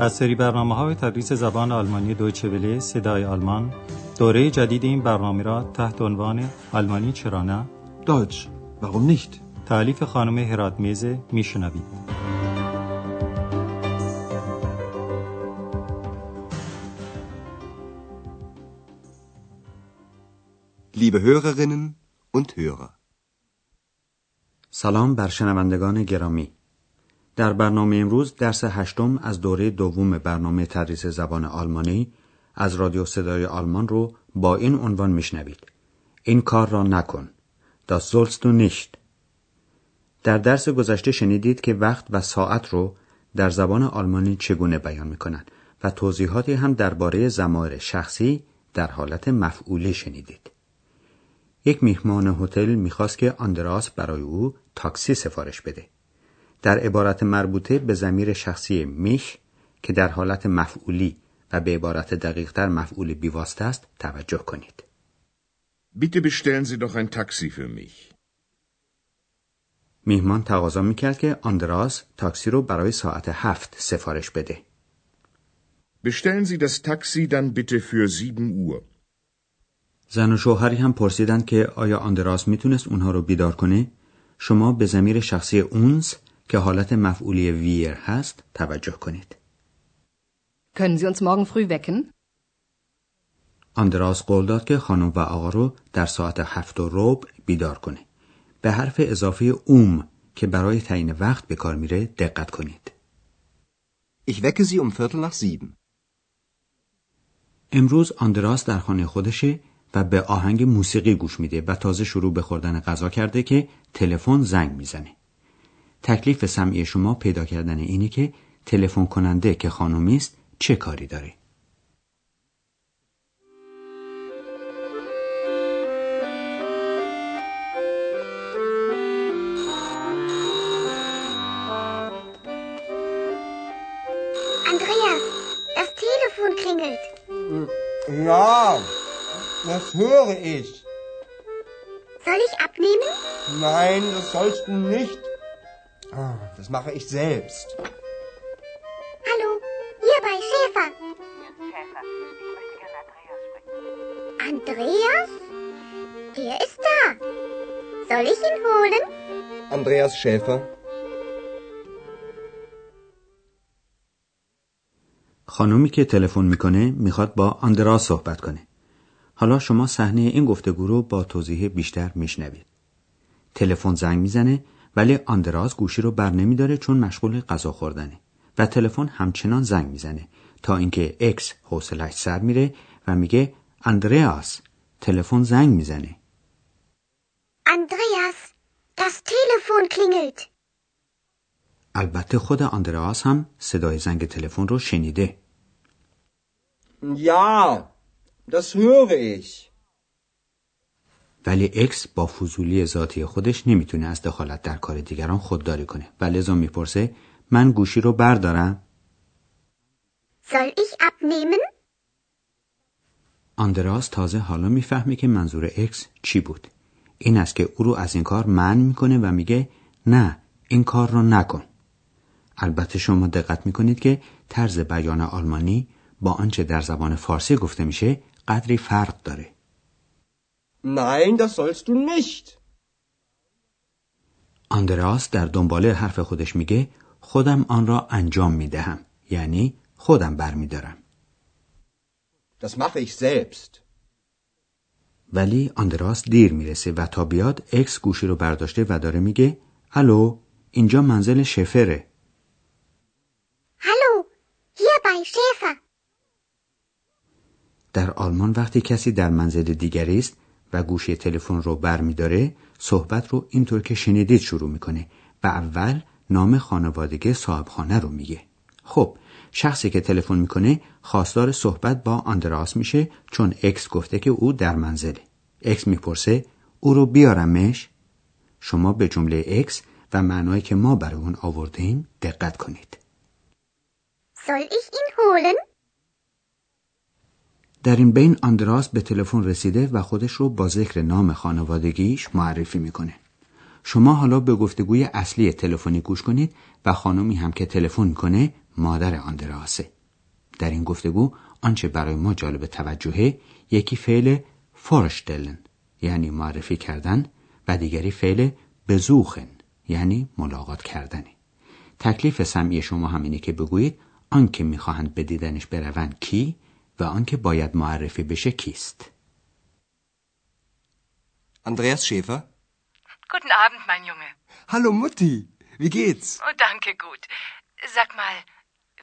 از سری برنامه های تدریس زبان آلمانی دویچه وله صدای آلمان دوره جدید این برنامه را تحت عنوان آلمانی چرا نه؟ Deutsch, warum nicht? تعلیف خانم هرات میزه میشنوید. Liebe Hörerinnen und Hörer, سلام بر شنوندگان گرامی. در برنامه امروز درس هشتم از دوره دوم برنامه تدریس زبان آلمانی از رادیو صدای آلمان رو با این عنوان میشنوید. این کار را نکن. Das sollst du nicht. در درس گذشته شنیدید که وقت و ساعت رو در زبان آلمانی چگونه بیان می‌کنند و توضیحاتی هم درباره ضمایر شخصی در حالت مفعولی شنیدید. یک میهمان هتل می‌خواست که آندراس برای او تاکسی سفارش بده. در عبارت مربوطه به ضمیر شخصی میش که در حالت مفعولی و به عبارت دقیقتر مفعول بیواسطه است توجه کنید. Bitte bestellen Sie doch ein Taxi für mich. میهمان تقاضا می‌کرد که آندراس تاکسی رو برای ساعت هفت سفارش بده. Bestellen Sie das Taxi dann bitte für 7 Uhr. زن و شوهری هم پرسیدند که آیا آندراس می‌تونست اونها رو بیدار کنه؟ شما به ضمیر شخصی اونز که حالت مفعولی ویر هست توجه کنید. Können Sie uns morgen früh wecken? آندراس قول داد که خانم و آقا رو در ساعت هفت و ربع بیدار کنه. به حرف اضافه اوم که برای تعیین وقت به کار میره دقت کنید. ich wecke Sie um Viertel nach sieben. امروز آندراس در خانه خودشه و به آهنگ موسیقی گوش میده و تازه شروع به خوردن غذا کرده که تلفن زنگ می‌زنه. تکلیف سمعی شما پیدا کردن اینه که تلفن کننده که خانومی است چه کاری داره Ja, das höre ich. Soll ich abnehmen? Nein, das sollst du nicht. Ah, Das mache ich selbst. Hallo, hier bei Schäfer. Andreas? Der ist da. Soll ich ihn holen? Andreas Schäfer, خانومی که تلفن می‌کنه می‌خواد با آندراس صحبت کنه. حالا شما صحنه این گفتگو رو با توضیح بیشتر میشنوید. تلفن زنگ می‌زنه ولی آندراس گوشی رو بر نمیداره چون مشغول غذا خوردنه و تلفن همچنان زنگ می‌زنه تا اینکه اکس حوصلش سر میره و میگه اندریاس تلفن زنگ می‌زنه. Andreas, das Telefon klingelt. البته خود آندراس هم صدای زنگ تلفن رو شنیده. Ja, das höre ich. ولی اکس با فضولی ذاتی خودش نمی‌تونه از دخالت در کار دیگران خودداری کنه. و لذا می‌پرسه من گوشی رو بردارم؟ Soll ich abnehmen? آندراس تازه حالا می‌فهمه که منظور اکس چی بود. این است که او رو از این کار منع می‌کنه و میگه نه این کار رو نکن. البته شما دقت می‌کنید که طرز بیان آلمانی با آنچه در زبان فارسی گفته میشه قدری فرق داره. Nein, das sollst du nicht. آندراس در دنباله حرف خودش میگه خودم آن را انجام می‌دهم یعنی خودم برمیدارم Das mache ich selbst. ولی آندراس دیر می‌رسه و تا بیاد اکس گوشی رو برداشته و داره میگه الو اینجا منزل شفره Hallo, hier bei Schäfer. در آلمان وقتی کسی در منزل دیگری است و گوشی تلفن رو برمیداره صحبت رو اینطور که شنیدید شروع می‌کنه. و اول نام خانوادگی صاحب خانه رو میگه. خب شخصی که تلفن می‌کنه خواستار صحبت با آندراس میشه چون اکس گفته که او در منزله اکس می‌پرسه او رو بیارمش؟ شما به جمله اکس و معنایی که ما برای اون آوردیم دقت کنید. Soll ich ihn holen? در این بین آندراس به تلفن رسیده و خودش رو با ذکر نام خانوادگیش معرفی می‌کنه. شما حالا به گفتگوی اصلی تلفنی گوش کنید و خانمی هم که تلفن کنه مادر آندراسه. در این گفتگو آنچه برای ما جالب توجهه یکی فعل فورشتلن یعنی معرفی کردن و دیگری فعل بزوخن یعنی ملاقات کردنه. تکلیف سمعی شما همینه که بگویید آنکه می‌خواهند به دیدنش بروند کی؟ و آنکه باید معرفی بشه کیست Andreas Schäfer? Guten Abend, mein Junge. Hallo Mutti, wie geht's? Oh, danke, gut. Sag mal,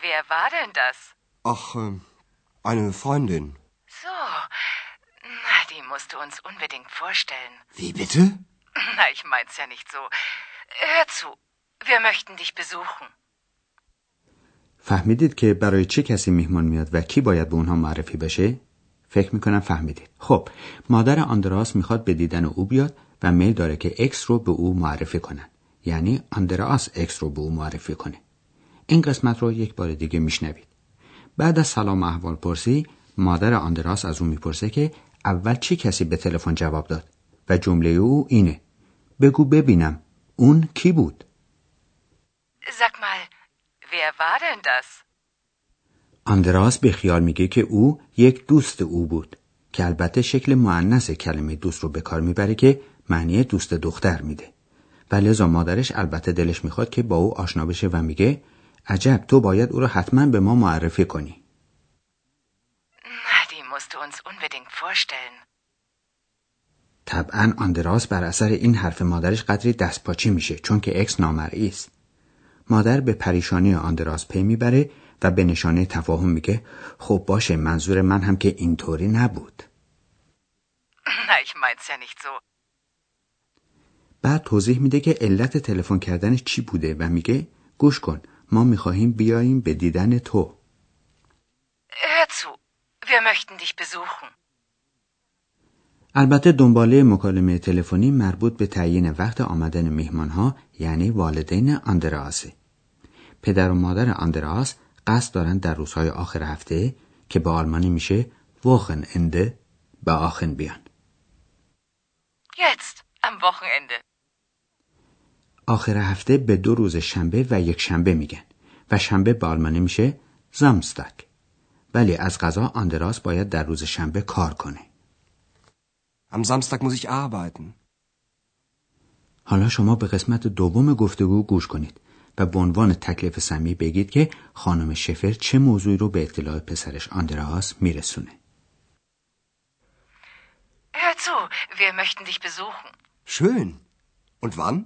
wer war denn das? Ach, ähm, eine Freundin. So, na, die musst du uns unbedingt vorstellen. Wie bitte? Na, ich mein's ja nicht so. Hör zu, wir möchten dich besuchen. فهمیدید که برای چه کسی میهمان میاد و کی باید به اونها معرفی بشه؟ فکر می‌کنم فهمیدید. خب، مادر آندراس می‌خواد به دیدن او بیاد و میل داره که اکس رو به او معرفی کنن. یعنی آندراس اکس رو به او معرفی کنه. این قسمت رو یک بار دیگه میشنوید. بعد از سلام احوال پرسی، مادر آندراس از او می‌پرسه که اول چه کسی به تلفن جواب داد و جمله او اینه. بگو ببینم اون کی بود؟ Mal, wer war denn das? آندراس به خیال میگه که او یک دوست او بود که البته شکل معنس کلمه دوست رو به کار می‌بره که معنی دوست دختر میده و لذا مادرش البته دلش می‌خواد که با او آشنا بشه و میگه عجب تو باید او رو حتما به ما معرفی کنی. طبعا آندراس بر اثر این حرف مادرش قدری دستپاچی میشه چون که اکس نامرئی است مادر به پریشانی آندراس پی می‌بره و به نشانه تفاهم میگه خب باشه منظور من هم که اینطوری نبود. بعد توضیح میده که علت تلفن کردنش چی بوده و میگه گوش کن ما می‌خواهیم بیاییم به دیدن تو Hör zu, wir möchten dich besuchen. البته دنباله مکالمه تلفنی مربوط به تعیین وقت آمدن میهمانها یعنی والدین آندراسه پدر و مادر آندراس قصد دارند در روزهای آخر هفته که به آلمانی میشه وخن انده به آخن بیان. Jetzt, am Wochenende. آخر هفته به دو روز شنبه و یک شنبه میگن و شنبه به آلمانی میشه زامستک ولی از غذا آندراس باید در روز شنبه کار کنه. Am Samstag muss ich arbeiten. حالا شما به قسمت دوم گفتگو گوش کنید و به عنوان تکلیف سمی بگید که خانم شفر چه موضوعی رو به اطلاع پسرش آندراس میرسونه Hör zu, wir möchten dich besuchen. Schön. Und wann?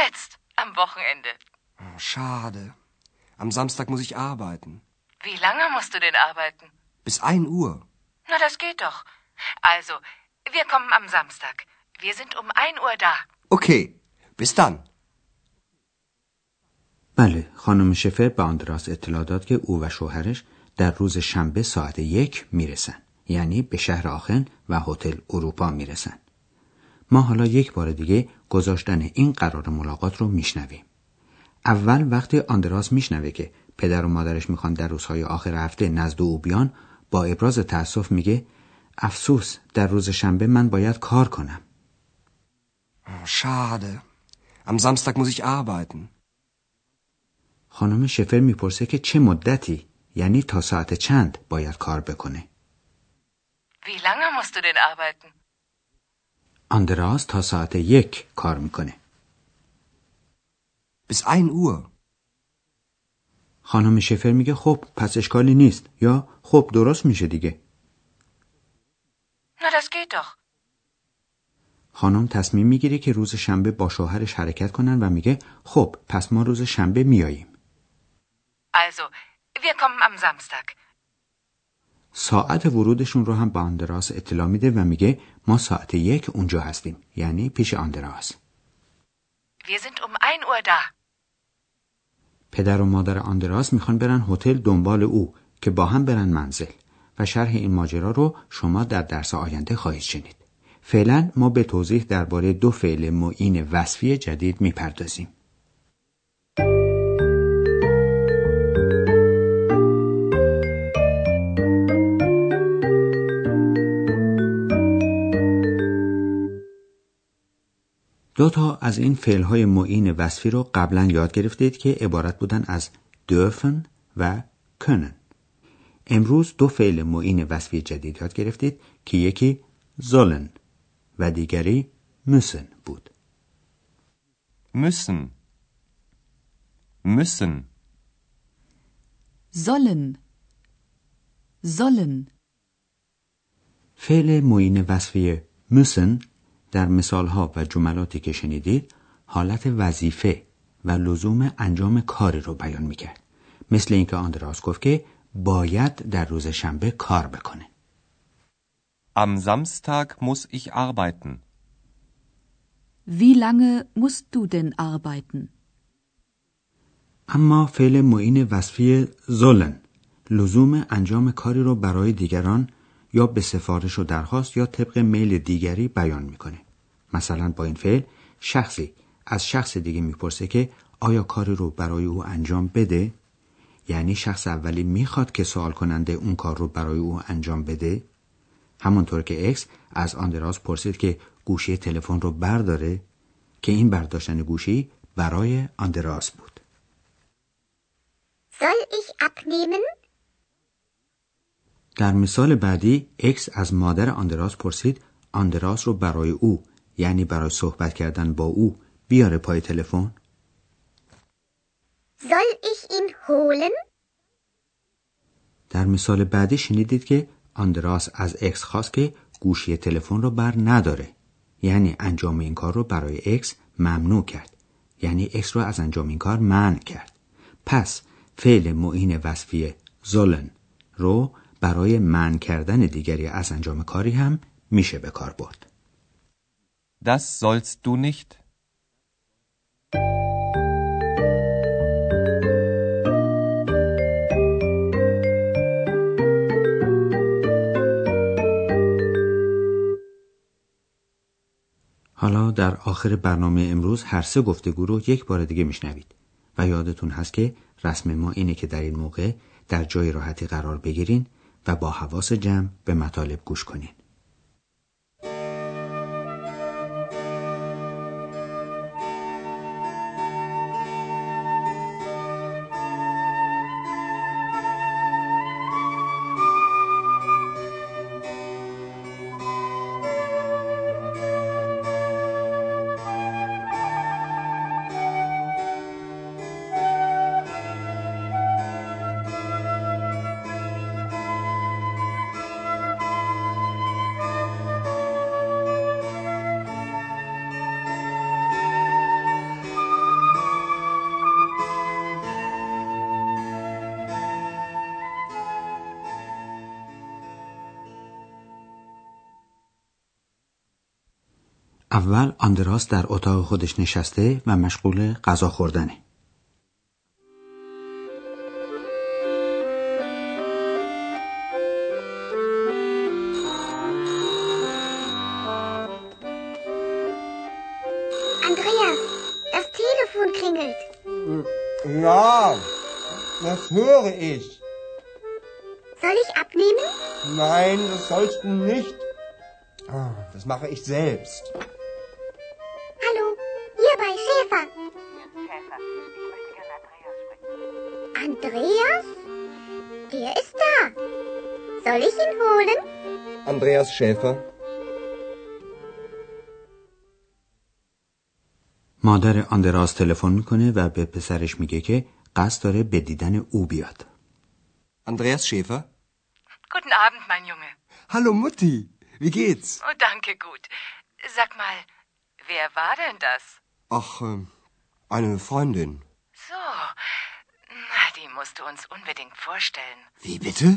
Jetzt, am Wochenende. Oh, schade. Am Samstag muss ich arbeiten. Wie lange musst du denn arbeiten? Bis 1 Uhr. Na, das geht doch. Also, wir kommen am Samstag. Wir sind um 1 Uhr da. Okay. Bis dann. بله خانم شفر به آندراس اطلاع داد که او و شوهرش در روز شنبه ساعت یک می‌رسن یعنی به شهر آخن و هتل اروپا می‌رسن ما حالا یک بار دیگه گذاشتن این قرار ملاقات رو میشنویم اول وقتی آندراس میشنوه که پدر و مادرش می‌خوان در روزهای آخر هفته نزد او بیان با ابراز تأسف میگه افسوس در روز شنبه من باید کار کنم Oh, schade. Am Samstag muss ich arbeiten. خانم شفر می‌پرسه که چه مدتی یعنی تا ساعت چند باید کار بکنه Wie lange musst du denn arbeiten? آندراس تا ساعت یک کار می‌کنه Bis 1 Uhr. خانم شفر میگه خب پس اشکالی نیست یا خب درست میشه دیگه Na, das geht doch. خانم تصمیم می‌گیره که روز شنبه با شوهرش حرکت کنن و میگه خب پس ما روز شنبه میاییم Also, wir kommen am Samstag. ساعت ورودشون رو هم با آندراس اطلاع میده و میگه ما ساعت یک اونجا هستیم یعنی پیش آندراس Wir sind um 1 Uhr da. پدر و مادر آندراس می‌خوان برن هتل دنبال او که با هم برن منزل و شرح این ماجرا رو شما در درس آینده خواهید شنید. فعلا ما به توضیح درباره دو فعل معین وصفی جدید می‌پردازیم. دو تا از این فعلهای معین وصفی رو قبلا یاد گرفتید که عبارت بودن از dürfen و können. امروز دو فعل معین وصفی جدید یاد گرفتید که یکی sollen و دیگری müssen بود. müssen müssen sollen sollen فعل معین وصفی müssen در مثالها و جملاتی که شنیدید حالت وظیفه و لزوم انجام کاری رو بیان می‌کرد. مثل اینکه آندراس گفت که باید در روز شنبه کار بکنه Am Samstag muss ich arbeiten. Wie lange musst du denn arbeiten? اما فعل معین وصفی زولن لزوم انجام کاری رو برای دیگران یا به سفارش و درخواست یا طبق میل دیگری بیان می‌کنه مثلا با این فعل شخصی از شخص دیگه می‌پرسه که آیا کاری رو برای او انجام بده یعنی شخص اولی می‌خواد که سوال کننده اون کار رو برای او انجام بده؟ همونطور که اکس از آندراز پرسید که گوشی تلفن رو برداره؟ که این برداشتن گوشی برای آندراز بود? در مثال بعدی اکس از مادر آندراس پرسید آندراس رو برای او یعنی برای صحبت کردن با او بیاره پای تلفن؟ Soll ich ihn holen? در مثال بعدی شنیدید که آندراس از اکس خواست که گوشی تلفن رو بر نداره یعنی انجام این کار رو برای اکس ممنوع کرد یعنی اکس رو از انجام این کار منع کرد پس فعل معین وصفی زولن رو برای منع کردن دیگری از انجام کاری هم میشه به کار برد Das sollst du nicht. حالا در آخر برنامه امروز هر سه گفتگو رو یک بار دیگه میشنوید و یادتون هست که رسم ما اینه که در این موقع در جای راحتی قرار بگیرین و با حواس جمع به مطالب گوش کنین. اول آندراس در اتاق خودش نشسته و مشغول غذا خوردنه. Andreas, das Telefon klingelt. Ja, das höre ich. Soll ich abnehmen? Nein, das sollst du nicht. Ah, Das mache ich selbst. ihn holen? Andreas Schäfer. مادر آندراس تلفن میکنه و به پسرش میگه که قصد داره به دیدن او بیاد. Andreas Schäfer. Guten Abend, mein Junge. Hallo Mutti. Wie geht's? Oh, danke, gut. Sag mal, wer war denn das? Ach, ähm, eine Freundin. So, na, die musst du uns unbedingt vorstellen. Wie bitte?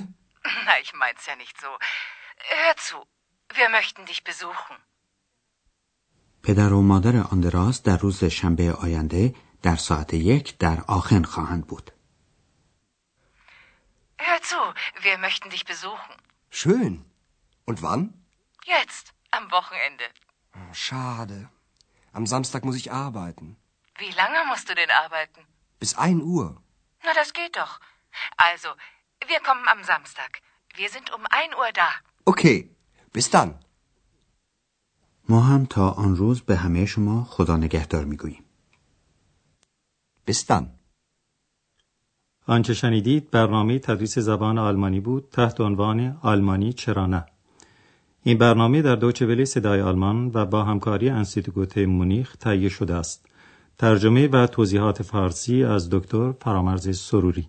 Na, ich mein's ja nicht so. Hör zu, wir möchten dich besuchen. پدر و مادر آندراس در روز شنبه آینده در ساعت یک در آخن خواهند بود. Hör zu, wir möchten dich besuchen. Schön. Und wann? Jetzt, am Wochenende. Oh, Schade. Am Samstag muss ich arbeiten. Wie lange musst du denn arbeiten? Bis 1 Uhr. Na, das geht doch. Also, wir kommen am Samstag. Wir sind um 1 Uhr da. Okay. Bis dann. ما هم تا آن روز به همه شما خدا نگهدار می‌گوییم. Bis dann. آنچه شنیدید برنامه تدریس زبان آلمانی بود تحت عنوان آلمانی چرا نه این برنامه در دوچه ولی صدای آلمان و با همکاری انستیتوت مونیخ تهیه شده است ترجمه و توضیحات فارسی از دکتر فرامرز سروری